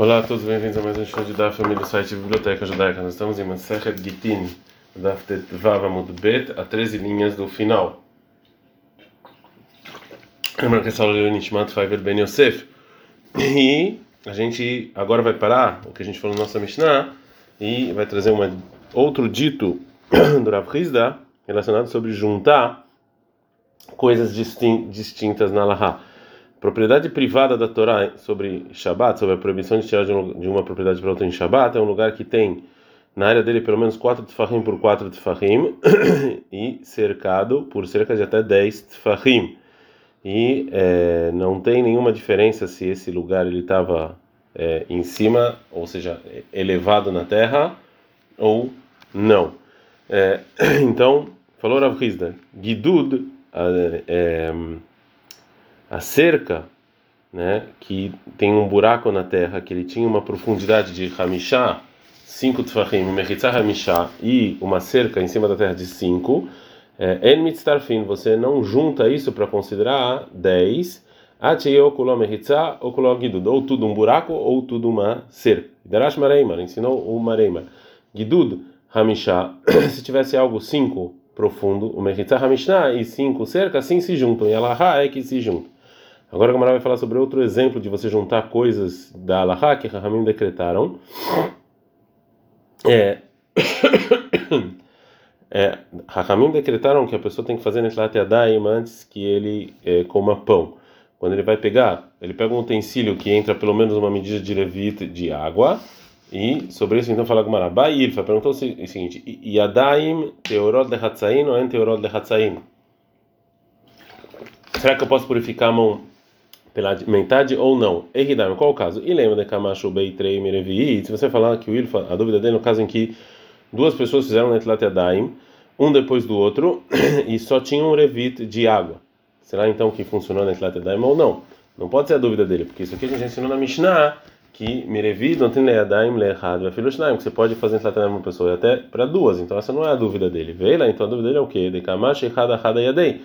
Olá a todos, bem-vindos a mais um show de da família do site Biblioteca Judaica. Nós estamos em Masechet Gitin, Daf Vav Amud Bet, a 13 linhas do final. Lembrando que essa aula é Nishmat Faivel Ben Yosef. E a gente agora vai parar o que a gente falou na nossa Mishnah e vai trazer uma, outro dito do Rav Hizda relacionado sobre juntar coisas distintas na Laha. Propriedade privada da Torá sobre Shabat, sobre a proibição de tirar de, uma propriedade para outra em Shabat, é um lugar que tem na área dele pelo menos 4 tefahim por 4 tefahim e cercado por cerca de até 10 tefahim. E é, não tem nenhuma diferença se esse lugar ele estava é, em cima, ou seja, elevado na terra ou não. É, então, falou Rav Hizda, Gidud, é, a cerca, né, que tem um buraco na terra, que ele tinha uma profundidade de Hamishá, 5 tfahim, Mechitzah Hamishá, e uma cerca em cima da terra de 5, é, En Mitztarfin, você não junta isso para considerar 10, ou tudo um buraco ou tudo uma cerca. Darash Mareimar, ensinou o Mareimar. Gidud Hamishá, se tivesse algo 5 profundo, o Mechitzah Hamishá e 5 cerca, assim se juntam, e Allah é que se juntam. Agora a Gamara vai falar sobre outro exemplo de você juntar coisas da Alaha que Rahamim decretaram. É, é, decretaram que a pessoa tem que fazer Netlat Yadayim antes que ele é, coma pão. Quando ele vai pegar, ele pega um utensílio que entra pelo menos uma medida de levite de água. E sobre isso então fala Gamara. Bailfa perguntou o seguinte: Yadaim teorot lehatzain ou en lehatzain? Será que eu posso purificar a mão pela metade ou não. Erridam, qual o caso? E lembra de Kamashu Beitrei Merevi, se você falar que o Ilfa, a dúvida dele no caso em que duas pessoas fizeram Netlat Yadayim, um depois do outro, e só tinha um revit de água. Será então que funcionou Netlat Yadayim ou não? Não pode ser a dúvida dele, porque isso aqui a gente ensinou na Mishnah, que Merevi não tem Leadaim Lehad Vafilushnaim, que você pode fazer Netlat Yadayim uma pessoa e até para duas, então essa não é a dúvida dele. Veio lá, então a dúvida dele é o quê? De Kamash Hada Hada Yadei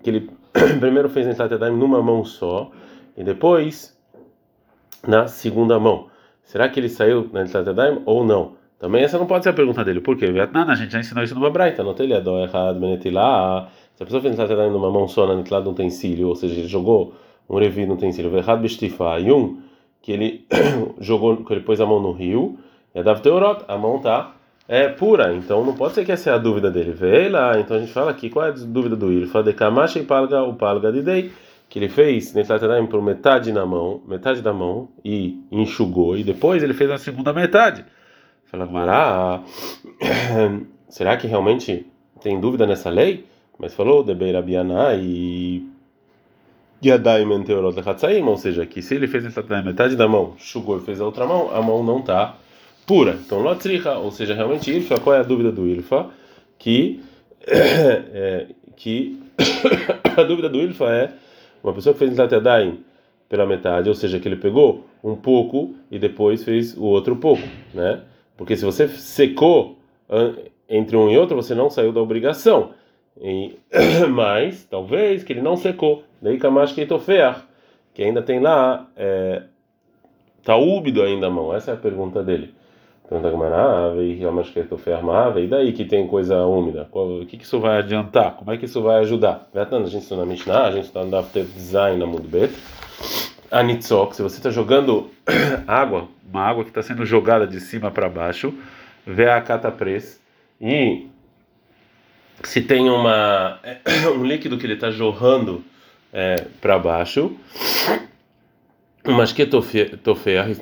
que ele primeiro fez Netlat Yadayim numa mão só e depois na segunda mão. Será que ele saiu na Yadayim ou não? Também essa não pode ser a pergunta dele. Por quê? A gente já ensinou isso no Babraita. Não tem Leadó errado, Benetilá. Se a pessoa fez Netlat Yadayim numa mão só na Netlat do utensílio, ou seja, ele jogou um revi no utensílio, Verhad Bestifa, e um que ele jogou, que ele pôs a mão no rio, e a Davteorot, a mão tá é pura, então não pode ser que essa é a dúvida dele. Vê lá, então a gente fala aqui, qual é a dúvida do Ilfa? De Kamash e Palga, o Palga de Dei, que ele fez Netlatadaim por metade na mão, metade da mão, e enxugou, e depois ele fez a segunda metade. Fala, Mará, será que realmente tem dúvida nessa lei? Mas falou, de Beirabianá e. Yadaim Enteorot Lechatzaim, ou seja, que se ele fez metade da mão, enxugou e fez a outra mão, a mão não está pura. Então, lotricha, ou seja, realmente Ilfa, qual é a dúvida do Ilfa? Que, é, que a dúvida do Ilfa é uma pessoa que fez Ntatadaim pela metade, ou seja, que ele pegou um pouco e depois fez o outro pouco, né? Porque se você secou entre um e outro, você não saiu da obrigação. E, mas, talvez, que ele não secou. Daí Kamash Keitofeach, que ainda tem lá, é, tá úmido ainda a mão. Essa é a pergunta dele. Pergunta Gamara, e daí que tem coisa úmida? O que, que isso vai adiantar? Como é que isso vai ajudar? A gente está na Mishnah, a gente está no ter Design na Mudbet. A Nitzok, se você está jogando água, uma água que está sendo jogada de cima para baixo, vê a catapres, e se tem uma, um líquido que ele está jorrando é, para baixo, mas que tofer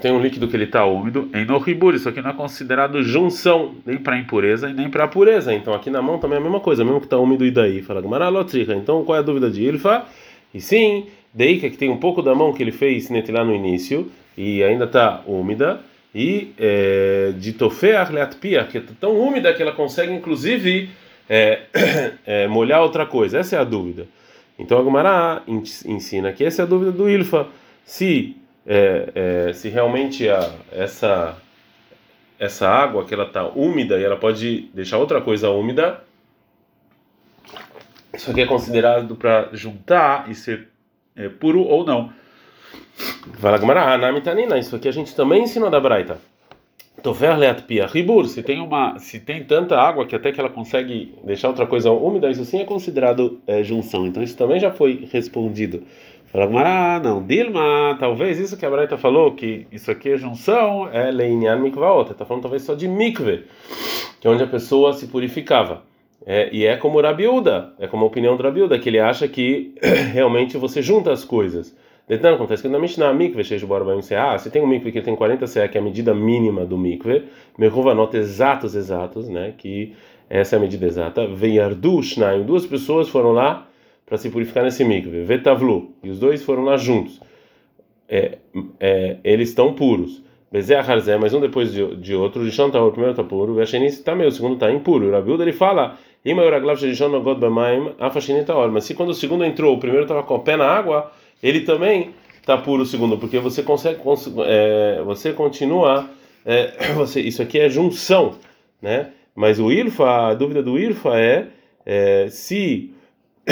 tem um líquido que ele está úmido em norribur, isso aqui não é considerado junção nem para impureza e nem para pureza. Então aqui na mão também é a mesma coisa, mesmo que está úmido e daí. Fala Gamaralotrica. Então qual é a dúvida de Ilfa? E sim, daí que tem um pouco da mão que ele fez lá no início e ainda está úmida. E é, de tofer leatpia, que está tão úmida que ela consegue inclusive é, é, molhar outra coisa. Essa é a dúvida. Então a Gumará ensina que essa é a dúvida do Ilfa se é, é, se realmente a, essa essa água que ela está úmida e ela pode deixar outra coisa úmida, isso aqui é considerado para juntar e ser é, puro ou não. Fala Gamara, Hanami Tanina, isso aqui a gente também ensinou da Braita. Ribur, se tem uma, se tem tanta água que até que ela consegue deixar outra coisa úmida, isso sim é considerado é, junção. Então isso também já foi respondido. Fala ah, não, Dilma, talvez isso que a Braita falou, que isso aqui é junção, é leinyan mikvaot, está falando talvez só de mikve, que é onde a pessoa se purificava. É, e é como Rabiuda, é como a opinião do Rabiuda, que ele acha que realmente você junta as coisas. Detan acontece que na Mishnah mikve shesh borbaim ah, se tem um mikve que tem 40 CA, que é a medida mínima do mikve, nota exatos, exatos, né, que essa é a medida exata, veiardu shnaim, duas pessoas foram lá para se purificar nesse mikve, vetavlu, e os dois foram lá juntos. É, é, eles estão puros. Bezé Harzé, mas um depois de, de outro, o tá, o primeiro está puro, o Veshenis está meio, o segundo está impuro. O Rabiuda ele fala, mas se quando o segundo entrou, o primeiro estava com o pé na água, ele também está puro o segundo, porque você consegue, é, você continua, é, você, isso aqui é junção, né? Mas o Irfa, a dúvida do Irfa é, é se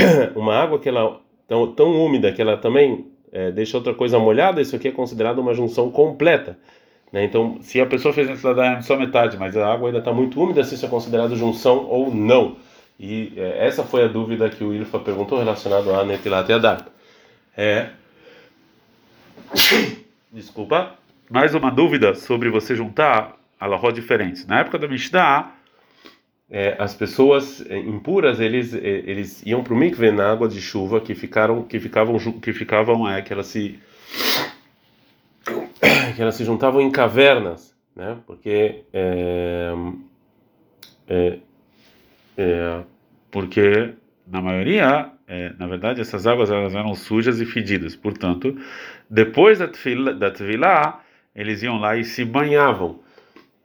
uma água que ela tão, tão úmida que ela também é, deixa outra coisa molhada, isso aqui é considerado uma junção completa. Né? Então, se a pessoa fez da só metade, mas a água ainda está muito úmida, se isso é considerado junção ou não. E é, essa foi a dúvida que o Ilfa perguntou relacionado a Netilat e Adar. É... Desculpa. Mais uma dúvida sobre você juntar alahó diferentes. Na época da Mishnah, é, as pessoas é, impuras eles é, eles iam para o mikve na água de chuva que ficaram que ficavam que ficavam é que elas se que elas se juntavam em cavernas, né? Porque é, é, é, porque na maioria, é, na verdade, essas águas elas eram sujas e fedidas. Portanto, depois da tefilá, da tefilá eles iam lá e se banhavam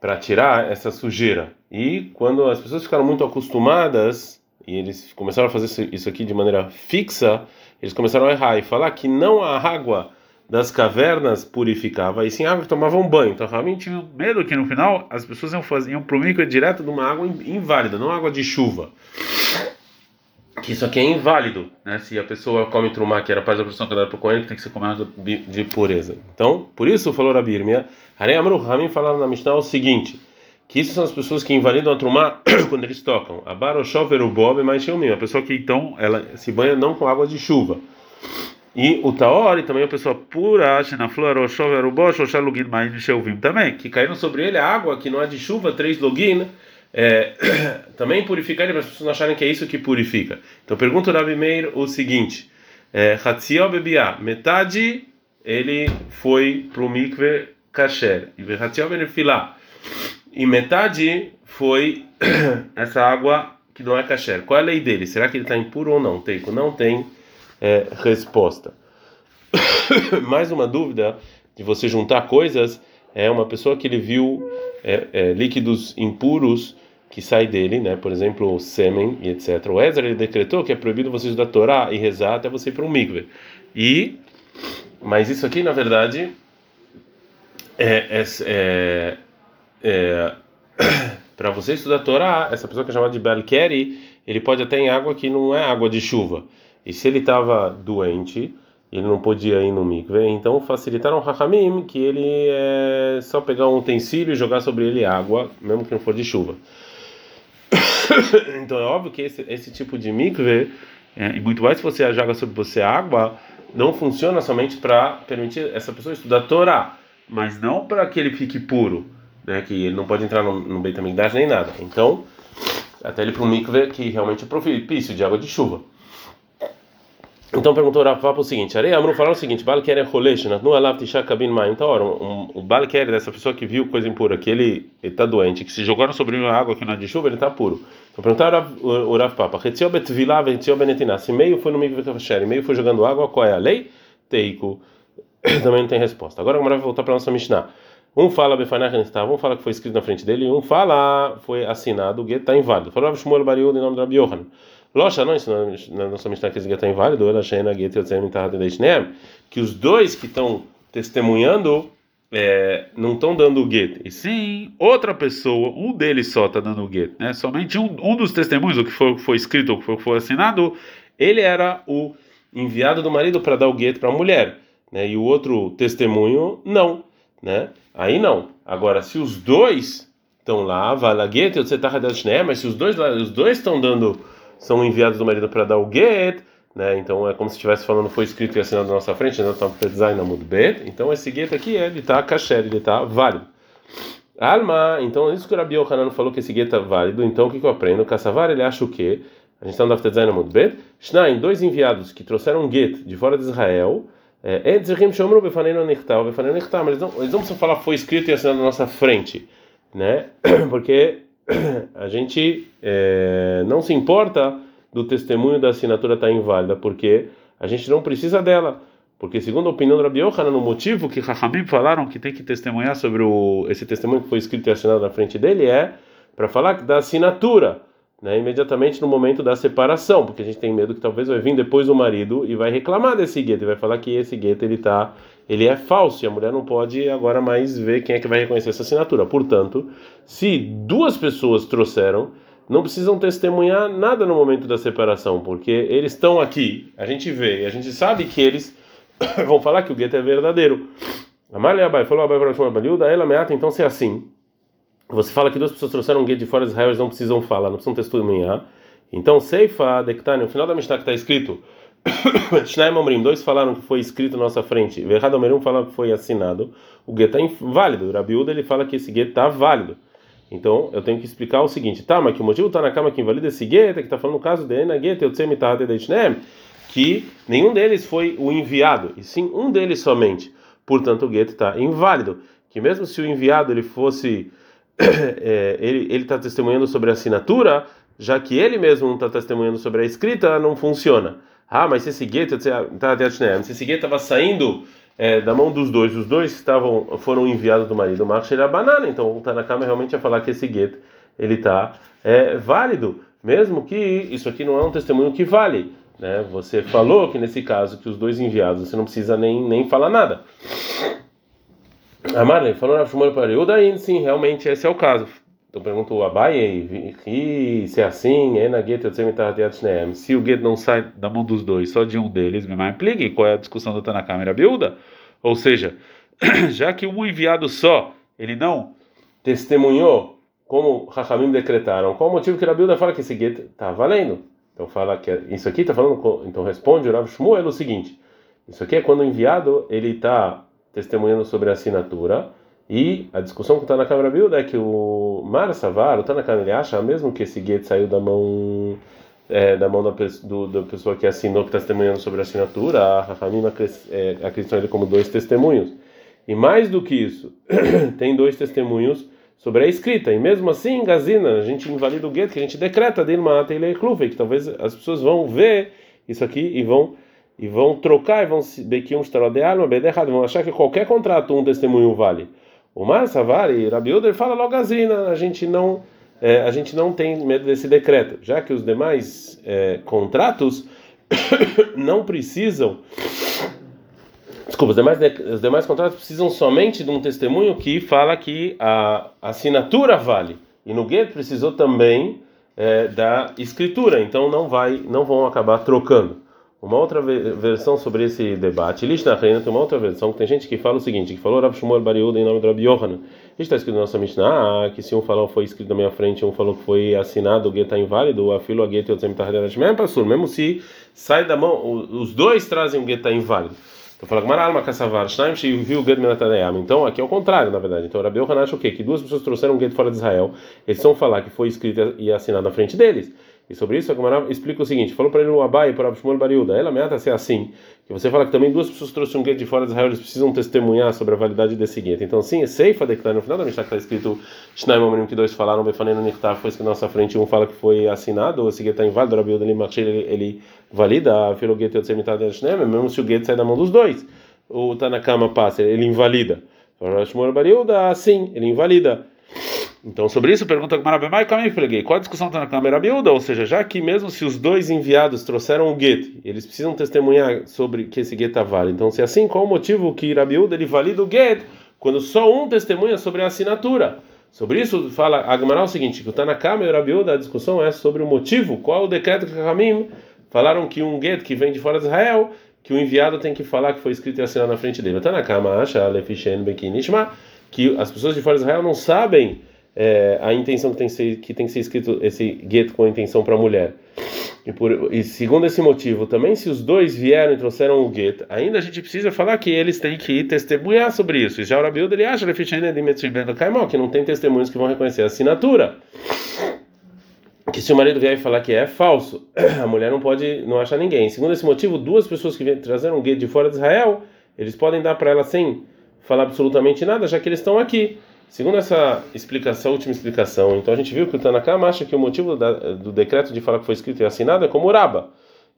para tirar essa sujeira. E quando as pessoas ficaram muito acostumadas e eles começaram a fazer isso aqui de maneira fixa, eles começaram a errar e falar que não a água das cavernas purificava, e sim água que tomavam banho. Então realmente tinha medo que no final as pessoas iam, fazer, iam para direto de uma água inválida, não água de chuva. Que isso aqui é inválido, né? Se a pessoa come trumá, que era parte da produção que era para o coelho, tem que ser comida de pureza. Então, por isso falou Rabi Irmia, Harei Amru Ramim falaram na Mishnah o seguinte, que isso são as pessoas que invalidam a trumá quando eles tocam. A Baroshov Bob mais a pessoa que então ela se banha não com água de chuva. E o Taori também uma pessoa pura, na flor, o chover, o bosh, o shalugin, mais shelvim também, que caíram sobre ele a água que não é de chuva, três login, é, também purifica ele, para as pessoas não acharem que é isso que purifica. Então pergunta o Rabi Meir o seguinte: Hatziel Bebiá, metade ele foi para o mikve kasher, e Hatziel Benefilá, e metade foi essa água que não é kasher. Qual é a lei dele? Será que ele está impuro ou não? Tem, não tem é, resposta. Mais uma dúvida de você juntar coisas é uma pessoa que ele viu é, é, líquidos impuros que saem dele, né? Por exemplo, o sêmen e etc. O Ezra ele decretou que é proibido você estudar Torá e rezar até você ir para um mikve. E mas isso aqui na verdade é, é, é, é para você estudar Torá, essa pessoa que é chamada de Belkeri, ele pode até em água que não é água de chuva. E se ele estava doente, ele não podia ir no mikve, então facilitaram o Hakamim que ele é só pegar um utensílio e jogar sobre ele água, mesmo que não for de chuva. então é óbvio que esse, esse tipo de mikve, é, e muito mais se você joga sobre você água, não funciona somente para permitir essa pessoa estudar Torá, mas não para que ele fique puro, né, que ele não pode entrar no, no Beit HaMikdash nem nada. Então, até ele para um mikve que realmente é propício de água de chuva. Então perguntou o Rafa o seguinte: Arei Amru falou o seguinte: é rolesh, no alav kabin mai. Então, ora, o Balker dessa pessoa que viu coisa impura, que ele está doente, que se jogaram sobre uma água que não é de chuva, ele está puro. Então perguntaram o Rav Papa: Retzio betvila, vetzio benetina. Se meio foi no meio e meio foi jogando água, qual é a lei? Teiku. Também não tem resposta. Agora vamos voltar para a nossa Mishnah. Um fala Befanach estava, um fala que foi escrito na frente dele, um fala foi assinado, o gueto está inválido. Falou Shmuel Bariud em nome de Rabi Yohanan. Locha, não, isso na nossa Mishnah que esse gueto é inválido, ela Sheina Get Yotzem Tahat Deishneem, que os dois que estão testemunhando é, não estão dando o gueto, e sim outra pessoa, um deles só está dando o gueto, né? Somente um, um dos testemunhos, o que foi, foi escrito, o que foi, foi assinado, ele era o enviado do marido para dar o gueto para a mulher. né, e o outro testemunho não, né? Aí não. Agora, se os dois estão lá, valaguete, você tá mas se os dois os dois estão dando são enviados do marido para dar o get, né? Então é como se estivesse falando foi escrito e assinado na nossa frente, né? Então bet. Então esse get aqui ele tá kasher, ele tá válido. Alma, então isso que o Rabi Yohanan falou que esse get tá válido. Então o que, que eu aprendo? Kassavar ele acha o quê? A gente está no design na bet. Shnaim, dois enviados que trouxeram um get de fora de Israel. É, eles não, eles não precisam falar foi escrito e assinado na nossa frente, né? Porque a gente é, não se importa do testemunho da assinatura estar tá inválida, porque a gente não precisa dela. Porque, segundo a opinião do Rabi Yohanan, no motivo que Rahamim falaram que tem que testemunhar sobre o, esse testemunho que foi escrito e assinado na frente dele é para falar da assinatura, né, imediatamente no momento da separação, porque a gente tem medo que talvez vai vir depois o marido e vai reclamar desse gueto, e vai falar que esse gueto ele tá, ele é falso e a mulher não pode agora mais ver quem é que vai reconhecer essa assinatura. Portanto, se duas pessoas trouxeram não precisam testemunhar nada no momento da separação, porque eles estão aqui, a gente vê, e a gente sabe que eles vão falar que o gueto é verdadeiro. Amália Abai falou Abai para Baliuda, ela meata, então se é assim. Você fala que duas pessoas trouxeram um gueto de fora de Israel, eles não precisam falar, não precisam testemunhar. Então, Seifa Dektani, no final da Mishnah que está escrito, Shnaim Omrim, dois falaram que foi escrito na nossa frente, Verrado Omerim fala que foi assinado, o gueto é inválido. Rabiúda ele fala que esse gueto está válido. Então, eu tenho que explicar o seguinte, tá, mas que o motivo está na cama que invalida esse gueta, que está falando no caso de Ena Gueta, que nenhum deles foi o enviado, e sim um deles somente. Portanto, o gueto está inválido. Que mesmo se o enviado ele fosse, é, ele está testemunhando sobre a assinatura, já que ele mesmo não está testemunhando sobre a escrita, não funciona. Ah, mas se esse gueto, tá, se esse gueto estava saindo é, da mão dos dois, os dois estavam foram enviados do marido, o era banana, então o Tanakama realmente ia falar que esse gueto ele está é, válido, mesmo que isso aqui não é um testemunho que vale, né? Você falou que nesse caso que os dois enviados você não precisa nem, nem falar nada. A Marlene falou na Shumar para daí sim, realmente esse é o caso. Então perguntou a Abai, se é assim, se o gueto não sai da mão dos dois, só de um deles, me implique qual é a discussão do Tanakama e Biúda? Ou seja, já que um enviado só, ele não testemunhou como Rahamim decretaram, qual o motivo que a Biúda fala que esse gueto está valendo? Então fala que isso aqui está falando, então responde o Rav Shmuel o seguinte: isso aqui é quando o enviado ele está testemunhando sobre a assinatura e a discussão que está na Câmara Bilda é que o Mar Savar, o Tanakan, ele acha mesmo que esse gueto saiu da mão é, da mão da, do, da, pessoa que assinou, que está testemunhando sobre a assinatura, a Rahamim é, acreditam ele como dois testemunhos. E mais do que isso, tem dois testemunhos sobre a escrita. E mesmo assim, Gazina, a gente invalida o gueto, que a gente decreta dele uma que talvez as pessoas vão ver isso aqui e vão e vão trocar e vão bequim um de alma, vão achar que qualquer contrato um testemunho vale. O Mar Savari, Rabi Uder fala logo Gazina, a gente não é, a gente não tem medo desse decreto, já que os demais é, contratos não precisam. Desculpa, os demais, os demais contratos precisam somente de um testemunho que fala que a assinatura vale. E no gueto precisou também é, da escritura, então não vai, não vão acabar trocando. Uma outra versão sobre esse debate, Lishna Reina tem uma outra versão que tem gente que fala o seguinte, que falou Rav Shmuel Bariuda em nome do Rabi Yohanan. Está escrito na nossa Mishnah que se um falou foi escrito na minha frente, um falou que foi assinado, o gueto está inválido, a filo a gueto e o tzemitarderat mesmo mesmo se sai da mão, os dois trazem o gueto está inválido. Então fala Gamara alma kassavar, viu o. Então aqui é o contrário, na verdade. Então Rabi Yohanan acha o quê? Que duas pessoas trouxeram um gueto fora de Israel, eles vão falar que foi escrito e assinado na frente deles. E sobre isso a Gemara explica o seguinte: falou para ele o Abai para o Shmuel Bariuda, ela ameaça ser assim, que você fala que também duas pessoas trouxeram um gueto de fora de Israel, eles precisam testemunhar sobre a validade desse gueto. Então, sim, é Seifa de no final da Mishnah está escrito Shnaim Omerim, que dois falaram, Befaneno Nichtaf, foi escrito na nossa frente, um fala que foi assinado, esse gueto está inválido, Rabiuda ele, ele, ele valida a filo gueto de Shnaim, mesmo se o gueto sai da mão dos dois. O Tanakama passa, ele invalida. Shmuel Bariuda, sim, ele invalida. Então, sobre isso, pergunta Marabemai Kamei Freguei. Qual a discussão está na câmera biúda? Ou seja, já que mesmo se os dois enviados trouxeram o gueto, eles precisam testemunhar sobre que esse gueto vale. Então, se é assim, qual o motivo que Rabiúda ele valida o gueto quando só um testemunha sobre a assinatura? Sobre isso, fala Agmará o seguinte: que o Tanakama e o Rabiúda, a discussão é sobre o motivo, qual o decreto que Ramim falaram que um gueto que vem de fora de Israel que o enviado tem que falar que foi escrito e assinado na frente dele. Está na cama, acha que as pessoas de fora de Israel não sabem é, a intenção que tem, que ser, que tem que ser escrito esse get com a intenção para a mulher. E, por, e segundo esse motivo, também se os dois vieram e trouxeram o get, ainda a gente precisa falar que eles têm que testemunhar sobre isso. E já o Rabiuda ele acha que não tem testemunhos que vão reconhecer a assinatura. Que se o marido vier e falar que é falso, a mulher não pode não achar ninguém. Segundo esse motivo, duas pessoas que trazeram um get de fora de Israel, eles podem dar para ela sem falar absolutamente nada, já que eles estão aqui. Segundo essa explicação, última explicação, então a gente viu que o Tanakama acha que o motivo da, do decreto de falar que foi escrito e assinado é como Uraba,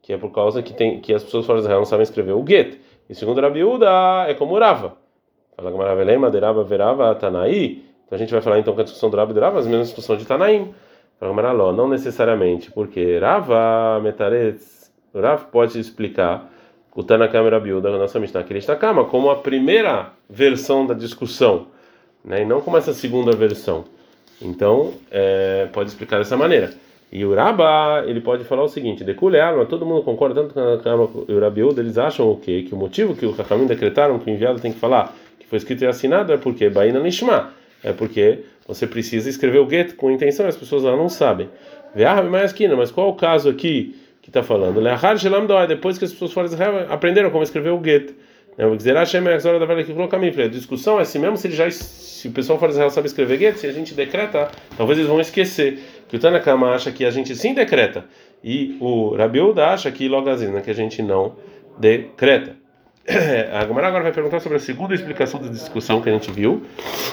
que é por causa que, tem, que as pessoas fora de Israel não sabem escrever o get. E segundo Rabiúda, é como Urava. Fala Derava, Verava, Tanaí. Então a gente vai falar então que a discussão do Raba e do Rava é a mesma discussão de Tanaim. Fala Maraló, não necessariamente, porque Rava, Metaretz, Rav pode explicar o Tanakama e Rabiúda, a nossa Mishnah, que ele está como a primeira versão da discussão né? E não como essa segunda versão. Então, é, pode explicar dessa maneira. E o Rabá, ele pode falar o seguinte: Deculear, mas todo mundo concorda, tanto com o Rabiúda, eles acham o quê? Que o motivo que o Hakamim decretaram que o enviado tem que falar que foi escrito e assinado é porque Baína Nishma, é porque você precisa escrever o get com intenção as pessoas lá não sabem. Mas qual é o caso aqui que está falando? Depois que as pessoas fora aprenderam como escrever o get. A discussão é se mesmo se ele já se o pessoal fora de Israel sabe escrever get, se a gente decreta, talvez eles vão esquecer. Que o Tanakama acha que a gente sim decreta e o Rabiuda acha que logo né, que a gente não decreta. A Gamara agora vai perguntar sobre a segunda explicação da discussão que a gente viu.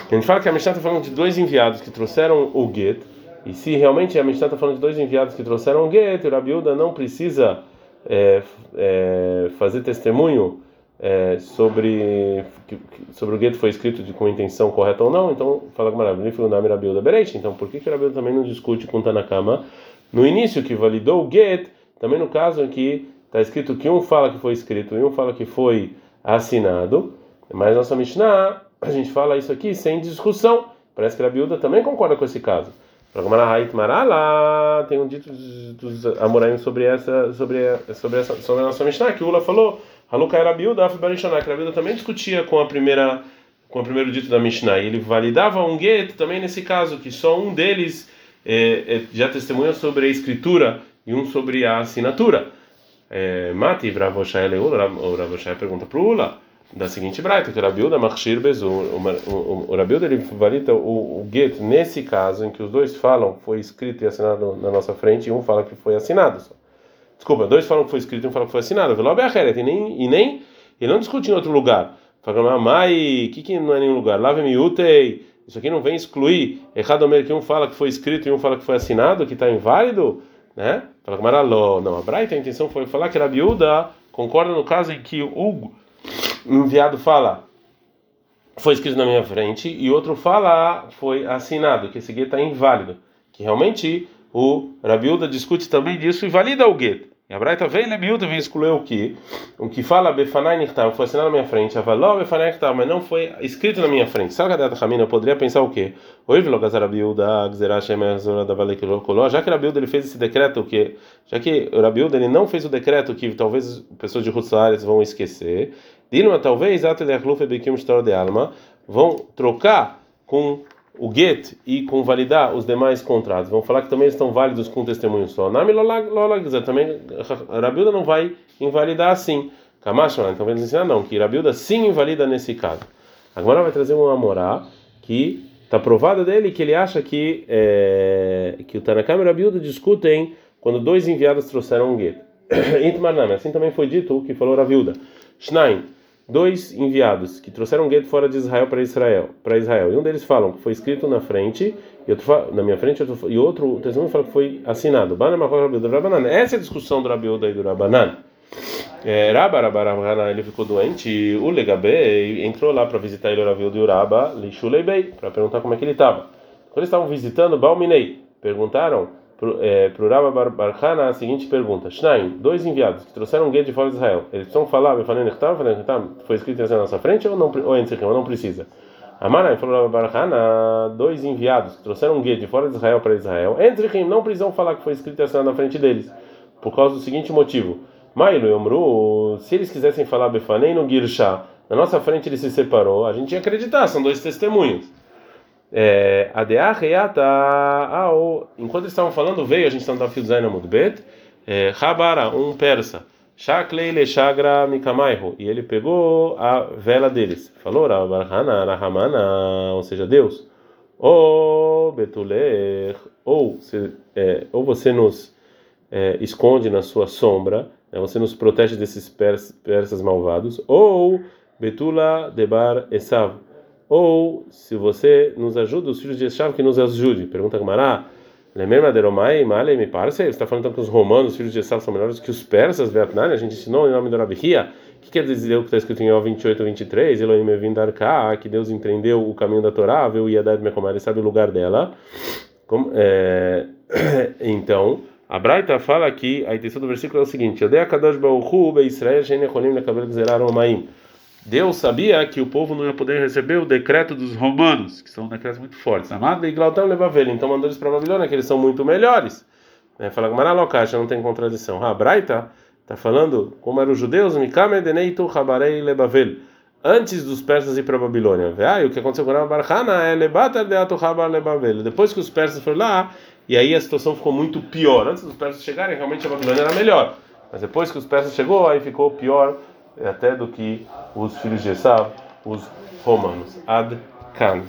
A gente fala que a Mishnah está falando de dois enviados que trouxeram o get, e se realmente a Mishnah está falando de dois enviados que trouxeram o get, o Rabiuda não precisa é, é, fazer testemunho é, sobre sobre o gueto foi escrito de, com intenção correta ou não, então fala com maravilha, Bereit. Então, por que que Rabiuda também não discute com Tanakama no início que validou o get, também no caso em que está escrito que um fala que foi escrito e um fala que foi assinado, mas nossa Mishnah, a gente fala isso aqui sem discussão. Parece que Rabiuda também concorda com esse caso. Tem um dito dos Amoraim sobre essa sobre sobre essa sobre a nossa Mishnah que o Ula falou Haluka era Bilda, Barishaná, que a Bilda também discutia com a primeira com o primeiro dito da Mishnah. Ele validava um get também nesse caso, que só um deles é, é, já testemunha sobre a escritura e um sobre a assinatura. É, Mati, Bravoshai Leula, o Bravoshai pergunta para o Ula, da seguinte braita, que o Rabiuda Machshir Bezu, o Rabiuda ele valida o, o get nesse caso em que os dois falam foi escrito e assinado na nossa frente e um fala que foi assinado só. Desculpa, dois falam que foi escrito e um fala que foi assinado. Velobe Acheret, e nem, e nem ele não discute em outro lugar. Fala, mai, o que, que não é nenhum lugar? Lave miutei. Isso aqui não vem excluir. Errado que um fala que foi escrito e um fala que foi assinado, que está inválido, né? Fala que maraló. Não, a Braita, a intenção foi falar que a Biúda concorda no caso em que o enviado fala foi escrito na minha frente e outro fala foi assinado, que esse guia está inválido. Que realmente o Rabiúda discute também disso e valida o gueto. E a Braita vem Lebiúda vem excluir o que? O que fala Befanai Nichtam foi assinado na minha frente, Avaló Befanai Nichtam, mas não foi escrito na minha frente. Sabe a Ramina? Eu poderia pensar o quê? Oi, Vilogazar Rabiúda, Gzerashem da Valekilokoló, já que Rabiúda ele fez esse decreto, o que? Já que Rabiúda ele não fez o decreto que talvez pessoas de Hutzlares vão esquecer, Dilma talvez, Atelechluf Bekim Shtor de Alma, vão trocar com o get e com validar os demais contratos. Vamos falar que também estão válidos com testemunho só. Nami Lolagza também, Rabilda não vai invalidar assim. Kamashma, então vamos ensinar não, que Rabilda sim invalida nesse caso. Agora vai trazer um Amorá que está provado dele que ele acha que, é, que o Tanakam e Rabilda discutem quando dois enviados trouxeram um get. assim também foi dito o que falou Rabilda. Shnaim dois enviados que trouxeram gueto fora de Israel para Israel, para Israel. E um deles falam que foi escrito na frente, e outro na minha frente, outro, e outro testemunho fala que foi assinado. Essa é a discussão do Rabiuda e do Rabanan. É, Rabba, Rabba, ele ficou doente e o Legabe entrou lá para visitar ele, o Rabiuda e o Rabba, para perguntar como é que ele estava. Quando eles estavam visitando Balminei, perguntaram para o Rabba Barhana a seguinte pergunta: Shnaim, dois enviados que trouxeram um guia de fora de Israel, eles precisam falar, foi escrito na nossa frente ou não, ou não precisa? Amarai falou Rabba Barhana, dois enviados que trouxeram um guia de fora de Israel para Israel, entre quem não precisam falar que foi escrito na frente deles, por causa do seguinte motivo: Mailu Yomru, se eles quisessem falar Befanei no Girsha, na nossa frente ele se separou, a gente ia acreditar, são dois testemunhos. É, enquanto eles estavam falando, veio, a gente está no Tafil Zaina Mudbet, Habara, um persa, Shaklei le Shagra Mikamaihu, e ele pegou a vela deles. Falou, Rabarhana, Rahamana, ou seja, Deus. Ou Betuler, ou, é, ou você nos é, esconde na sua sombra, né, você nos protege desses pers, persas malvados, ou Betula Debar Esav, ou se você nos ajuda, os filhos de Esav que nos ajude. Pergunta Gumará. Lemermaderomai, Male, me parece. Você está falando então que os romanos, os filhos de Esav, são melhores que os persas, Vietnã? A gente ensinou em nome do Rabihia. O que quer dizer o que está escrito em Ó 28 23? Elohim Evindarká, que Deus entendeu o caminho da Torá, viu Yadad Mekomar, ele sabe o lugar dela. Como, é, então, a Braita fala que a intenção do versículo é o seguinte: Yodea Kadosh Baruchu Israel Shein Echolim Lekabel Gzerar Omaim. Deus sabia que o povo não ia poder receber o decreto dos romanos, que são decretos muito fortes. Amado e Glautam Levavel, então mandou eles para Babilônia, que eles são muito melhores. É, fala que Maralocacha não tem contradição. A está falando como eram os judeus, Mikame Deneitu Habarei Lebavel, antes dos persas ir para Babilônia. Ah, e o que aconteceu com Barhana é Lebata Deatu Habar Lebavel. Depois que os persas foram lá, e aí a situação ficou muito pior. Antes dos persas chegarem, realmente a Babilônia era melhor. Mas depois que os persas chegou, aí ficou pior até do que os filhos de Esav, os romanos. Ad Kan.